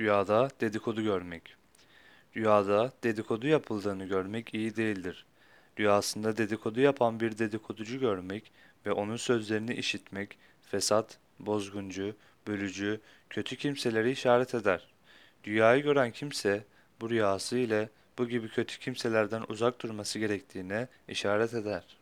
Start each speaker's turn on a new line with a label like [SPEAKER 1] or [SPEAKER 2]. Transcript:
[SPEAKER 1] Rüyada dedikodu görmek. Rüyada dedikodu yapıldığını görmek iyi değildir. Rüyasında dedikodu yapan bir dedikoducu görmek ve onun sözlerini işitmek fesat, bozguncu, bölücü, kötü kimseleri işaret eder. Rüyayı gören kimse bu rüyası ile bu gibi kötü kimselerden uzak durması gerektiğine işaret eder.